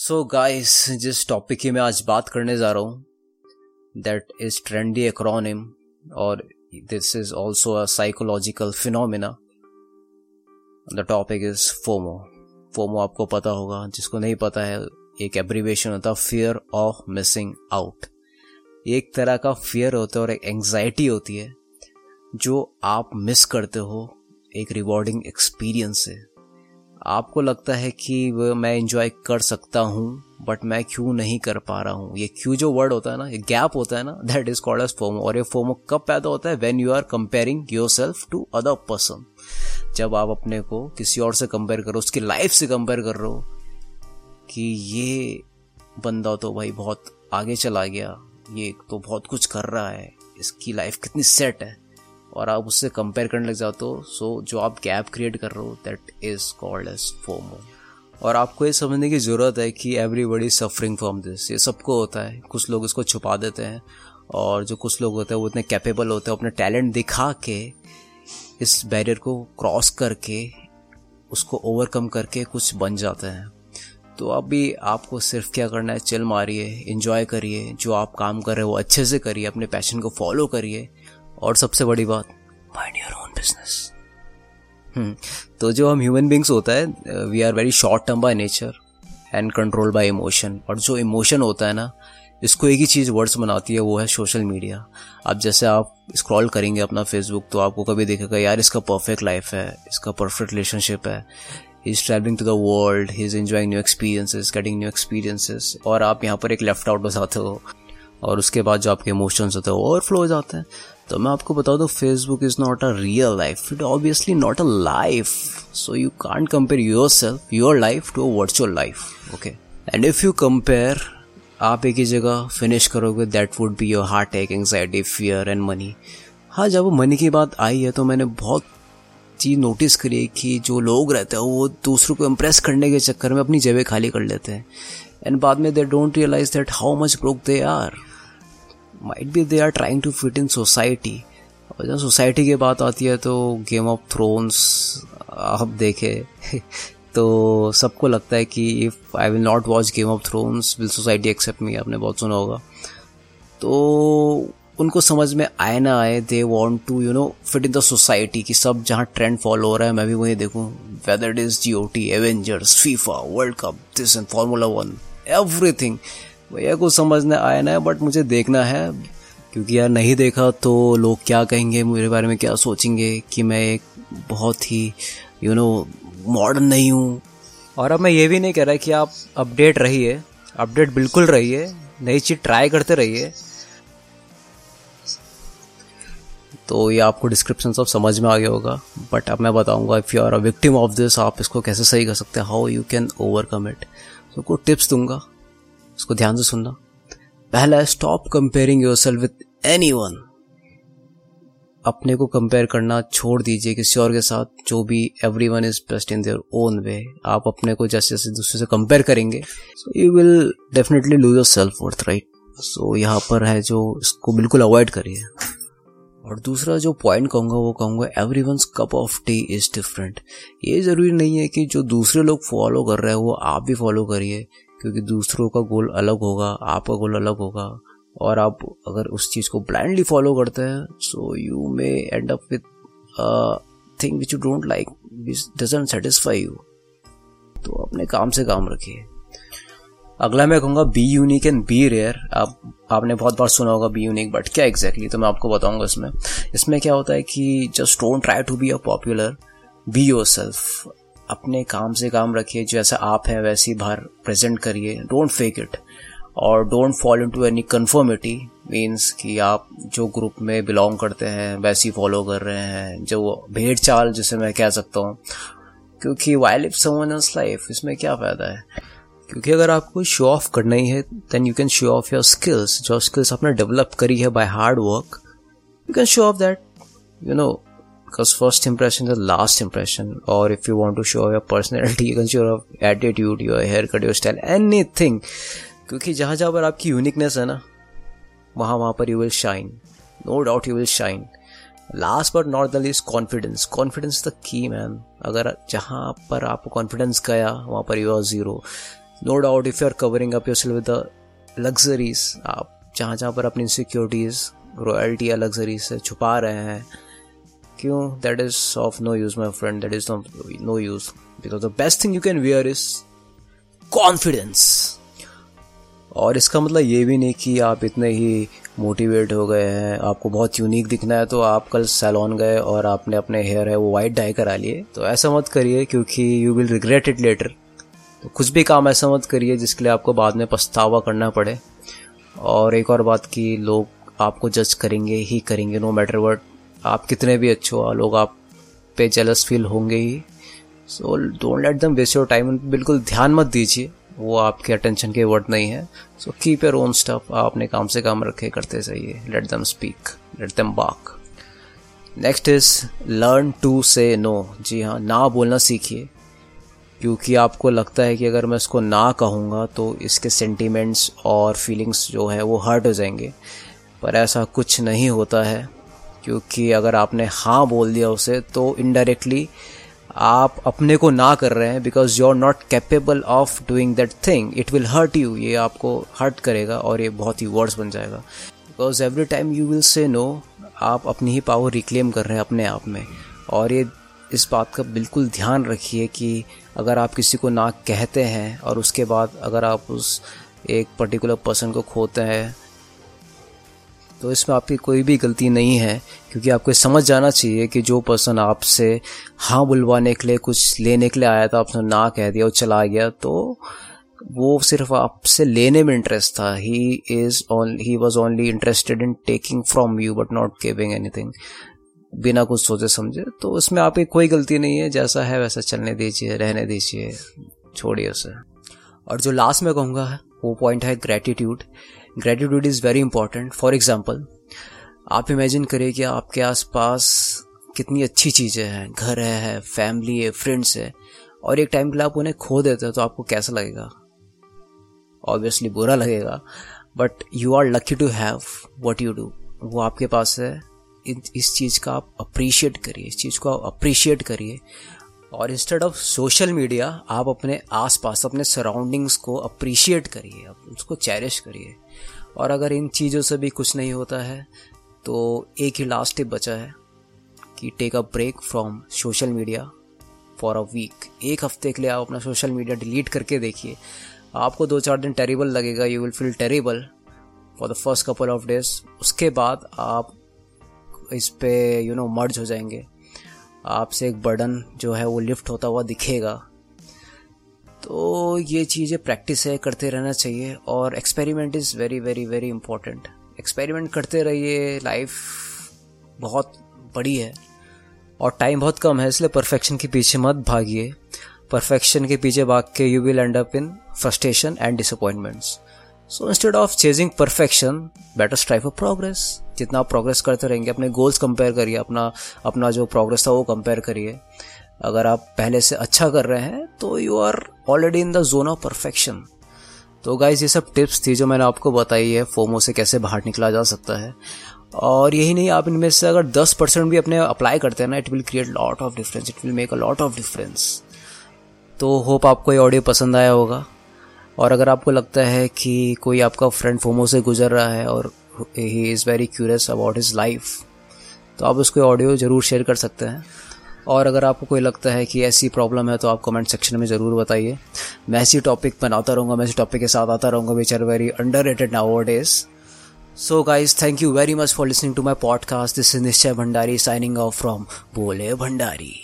So guys जिस topic की मैं आज बात करने जा रहा हूँ दैट इज़ ट्रेंडी एक्रोनिम और this is also a psychological phenomena the topic is FOMO FOMO आपको पता होगा, जिसको नहीं पता है, एक एब्रीवेशन होता है फियर ऑफ़ मिसिंग आउट एक तरह का फियर होता है और एक एंग्जाइटी होती है, जो आप मिस करते हो, एक रिवॉर्डिंग एक्सपीरियंस से आपको लगता है कि मैं इंजॉय कर सकता हूँ बट मैं क्यों नहीं कर पा रहा हूँ? ये क्यों जो वर्ड होता है ना, ये गैप होता है ना that is called as FOMO और ये फोमो कब पैदा होता है? When you are comparing yourself to other person जब आप अपने को किसी और से कंपेयर करो उसकी लाइफ से कंपेयर कर रहे हो, कि ये बंदा तो भाई बहुत आगे चला गया, ये तो बहुत कुछ कर रहा है, इसकी लाइफ कितनी सेट है? और आप उससे कंपेयर करने लग जाते हो सो जो आप गैप क्रिएट कर रहे हो that is called as FOMO और आपको ये समझने की ज़रूरत है कि एवरीबडी सफरिंग फ्रॉम दिस ये सबको होता है। कुछ लोग इसको छुपा देते हैं और जो कुछ लोग होते हैं वो इतने कैपेबल होते हैं, अपने टैलेंट दिखा के, इस बैरियर को क्रॉस करके, उसको ओवरकम करके कुछ बन जाते हैं। तो अभी आपको सिर्फ़ क्या करना है? चिल मारिए इंजॉय करिए, जो आप काम कर रहे हो, अच्छे से करिए, अपने पैशन को फॉलो करिए। और सबसे बड़ी बात माइंड योर ओन बिज़नेस तो जो हम ह्यूमन बींग्स होता है we are very short term by nature and control by emotion और जो इमोशन होता है ना, इसको एक ही चीज़ वर्ड्स बनाती है, वो है सोशल मीडिया अब जैसे आप स्क्रॉल करेंगे अपना फेसबुक तो आपको कभी देखेगा, यार, इसका परफेक्ट लाइफ है, इसका परफेक्ट रिलेशनशिप है. He is travelling to the world he is enjoying new experiences getting new experiences और आप यहाँ पर एक लेफ़्ट आउट हो जाते हो। और उसके बाद जो आपके इमोशंस होते हैं ओवरफ्लो हो जाते हैं। तो मैं आपको बता दूँ Facebook is not a real life it obviously not a life so you can't compare yourself your life to a virtual life okay and if you compare आप एक ही जगह फिनिश करोगे that would be your heartache anxiety fear and money हाँ जब money की बात आई है तो मैंने बहुत चीज़ नोटिस करी कि जो लोग रहते हैं, वो दूसरों को इम्प्रेस करने के चक्कर में अपनी जगह खाली कर लेते हैं। एंड बाद में they don't realize that how much broke they are might be they are trying to fit in society और जब सोसाइटी की बात आती है तो गेम ऑफ़ थ्रोन्स आप देखे तो सबको लगता है कि if I will not watch Game of Thrones will society accept me आपने बहुत सुना होगा। तो उनको समझ में आए ना आए they want to you know fit in the society कि सब जहाँ ट्रेंड फॉलो हो रहा है, मैं भी वही देखूँ। Whether is G O T Avengers FIFA World Cup this and Formula One everything भैया को समझने आया ना बट मुझे देखना है। क्योंकि यार, नहीं देखा तो लोग क्या कहेंगे, मेरे बारे में क्या सोचेंगे कि मैं एक बहुत ही यू नो मॉडर्न नहीं हूँ। और अब मैं ये भी नहीं कह रहा कि आप अपडेट रहिए। अपडेट बिल्कुल रहिए, नई चीज़ ट्राई करते रहिए। तो ये आपको डिस्क्रिप्शन सब समझ में आ गया होगा। बट अब मैं बताऊँगा if you are a victim of this आप इसको कैसे सही कर सकते हैं? How you can overcome it तो कुछ टिप्स दूँगा। उसको ध्यान से सुनना। पहला stop comparing yourself with anyone अपने को कंपेयर करना छोड़ दीजिए किसी और के साथ, जो भी everyone is best in their own way आप अपने को जैसे जैसे दूसरे से कंपेयर करेंगे you will definitely lose yourself worth right so यहाँ पर है जो इसको बिल्कुल अवॉइड करिए। और दूसरा जो पॉइंट कहूँगा, वो कहूँगा everyone cup of tea is different ये ज़रूरी नहीं है कि जो दूसरे लोग फॉलो कर रहे हैं, वो आप भी फॉलो करिए। क्योंकि दूसरों का गोल अलग होगा, आपका गोल अलग होगा। और आप अगर उस चीज़ को ब्लाइंडली फॉलो करते हैं so you may end up with thing which you don't like which doesn't satisfy you तो अपने काम से काम रखिए। अगला मैं कहूँगा be unique and be rare आप, आपने बहुत बार सुना होगा बी यूनिक बट क्या एग्जैक्टली exactly? तो मैं आपको बताऊँगा इसमें। इसमें क्या होता है कि just don't try to be a popular be yourself अपने काम से काम रखिए, जैसा आप हैं वैसे ही बाहर प्रेजेंट करिए। डोंट फेक इट और don't follow into any conformity means कि आप जो ग्रुप में बिलोंग करते हैं, वैसे ही फॉलो कर रहे हैं, जो भेड़ चाल जिसे मैं कह सकता हूँ। क्योंकि वाई लिव समन लाइफ इसमें क्या फ़ायदा है? क्योंकि अगर आपको शो ऑफ़ करना ही है then you can show off your skills जो स्किल्स आपने डेवलप करी है by hard work you can show off that you know because first impression is the last impression. Or if you want to show your personality, you can show your attitude, your haircut, your style, anything. क्योंकि जहाँ जहाँ पर आपकी uniqueness है ना, वहाँ वहाँ पर you will shine no doubt you will shine last but not the least confidence confidence the key man अगर जहाँ पर आपको कॉन्फिडेंस गया, वहाँ पर you are zero no doubt if you are covering up your with the luxuries आप जहाँ जहाँ पर अपनी इनसिक्योरिटीज रॉयल्टी या लग्जरी से छुपा रहे हैं क्यों? That is of no use my friend that is no use because the best thing you can wear is confidence और इसका मतलब ये भी नहीं कि आप इतने ही मोटिवेट हो गए हैं। आपको बहुत यूनिक दिखना है तो आप कल सैलॉन गए और आपने अपने हेयर है, वो वाइट डाई करा लिए। तो ऐसा मत करिए, क्योंकि you will regret it later तो कुछ भी काम ऐसा मत करिए, जिसके लिए आपको बाद में पछतावा करना पड़े। और एक और बात कि लोग आपको जज करेंगे, ही करेंगे नो मैटर वट आप कितने भी अच्छे हो, लोग आप पे जेलस फील होंगे ही। So don't let them waste your time बिल्कुल ध्यान मत दीजिए। वो आपके अटेंशन के वर्ड नहीं है। So keep your own stuff आप अपने काम से काम रखे, करते सही let them speak let them bark next is learn to say no जी हाँ ना बोलना सीखिए। क्योंकि आपको लगता है कि अगर मैं इसको ना कहूँगा तो इसके सेंटिमेंट्स और फीलिंग्स जो है, वो हर्ट हो जाएँगे। पर ऐसा कुछ नहीं होता है। क्योंकि अगर आपने हाँ बोल दिया उसे तो इनडायरेक्टली आप अपने को ना कर रहे हैं because you are not capable of doing that thing it will hurt you ये आपको हर्ट करेगा और ये बहुत ही वर्ड्स बन जाएगा. Because every time you will say no आप अपनी ही पावर रिक्लेम कर रहे हैं अपने आप में. और ये, इस बात का बिल्कुल ध्यान रखिए कि अगर आप किसी को ना कहते हैं और उसके बाद अगर आप उस एक पर्टिकुलर पर्सन को खोते हैं तो इसमें आपकी कोई भी गलती नहीं है, क्योंकि आपको समझ जाना चाहिए कि जो पर्सन आपसे हाँ बुलवाने के लिए, कुछ लेने के लिए आया था, आपने ना कह दिया और चला गया तो वो सिर्फ़ आपसे लेने में इंटरेस्ट था। He is he was only interested in taking from you but not giving anything बिना कुछ सोचे समझे तो उसमें आपकी कोई गलती नहीं है, जैसा है वैसा चलने दीजिए, रहने दीजिए, छोड़िए उसे। और जो लास्ट में कहूँगा, वो पॉइंट है gratitude gratitude is very important for example आप इमेजिन करिए कि आपके आसपास कितनी अच्छी चीज़ें हैं, घर है फैमिली है फ्रेंड्स है, और एक टाइम के लिए आप उन्हें खो देते हो तो आपको कैसा लगेगा? ऑब्वियसली बुरा लगेगा but you are lucky to have what you do वो आपके पास है। इस चीज़ का आप अप्रिशिएट करिए, इस चीज़ को आप अप्रिशिएट करिए। और इंस्टेड ऑफ़ सोशल मीडिया आप अपने आसपास, अपने सराउंडिंग्स को अप्रिशिएट करिए, आप उसको चेरिश करिए। और अगर इन चीज़ों से भी कुछ नहीं होता है तो एक ही लास्ट टिप बचा है कि take a break from social media for a week एक हफ़्ते के लिए आप अपना सोशल मीडिया डिलीट करके देखिए। आपको दो चार दिन टेरिबल लगेगा you will feel terrible for the first couple of days उसके बाद आप इस पे यू नो मर्ज हो जाएँगे। आपसे एक बर्डन जो है वो लिफ्ट होता हुआ दिखेगा। तो ये चीज़ें प्रैक्टिस है, करते रहना चाहिए और experiment is very very very important experiment करते रहिए लाइफ बहुत बड़ी है और टाइम बहुत कम है, इसलिए परफेक्शन के पीछे मत भागिए। परफेक्शन के पीछे भाग के you will end up in frustration and disappointments so instead of chasing perfection better strive for progress जितना आप प्रोग्रेस करते रहेंगे, अपने गोल्स कंपेयर करिए, अपना अपना जो प्रोग्रेस था वो कंपेयर करिए। अगर आप पहले से अच्छा कर रहे हैं तो you are already in the zone of perfection तो गाइज़ ये सब टिप्स थी जो मैंने आपको बताई है फोमो से कैसे बाहर निकला जा सकता है। और यही नहीं, आप इनमें से अगर 10 परसेंट भी अपने अप्लाई करते हैं ना it will create lot of difference it will make a lot of difference तो होप आपको ये ऑडियो पसंद आया होगा। और अगर आपको लगता है कि कोई आपका फ्रेंड फोमो से गुजर रहा है और he is very curious about his life तो आप उसको ऑडियो ज़रूर शेयर कर सकते हैं। और अगर आपको कोई लगता है कि ऐसी प्रॉब्लम है तो आप कमेंट सेक्शन में ज़रूर बताइए। मैं ऐसी टॉपिक बनाता रहूँगा, मैं ऐसी टॉपिक के साथ आता रहूँगा which are very underrated nowadays so guys thank you very much for listening to my podcast this is Nishchay Bhandari signing of from बोले भंडारी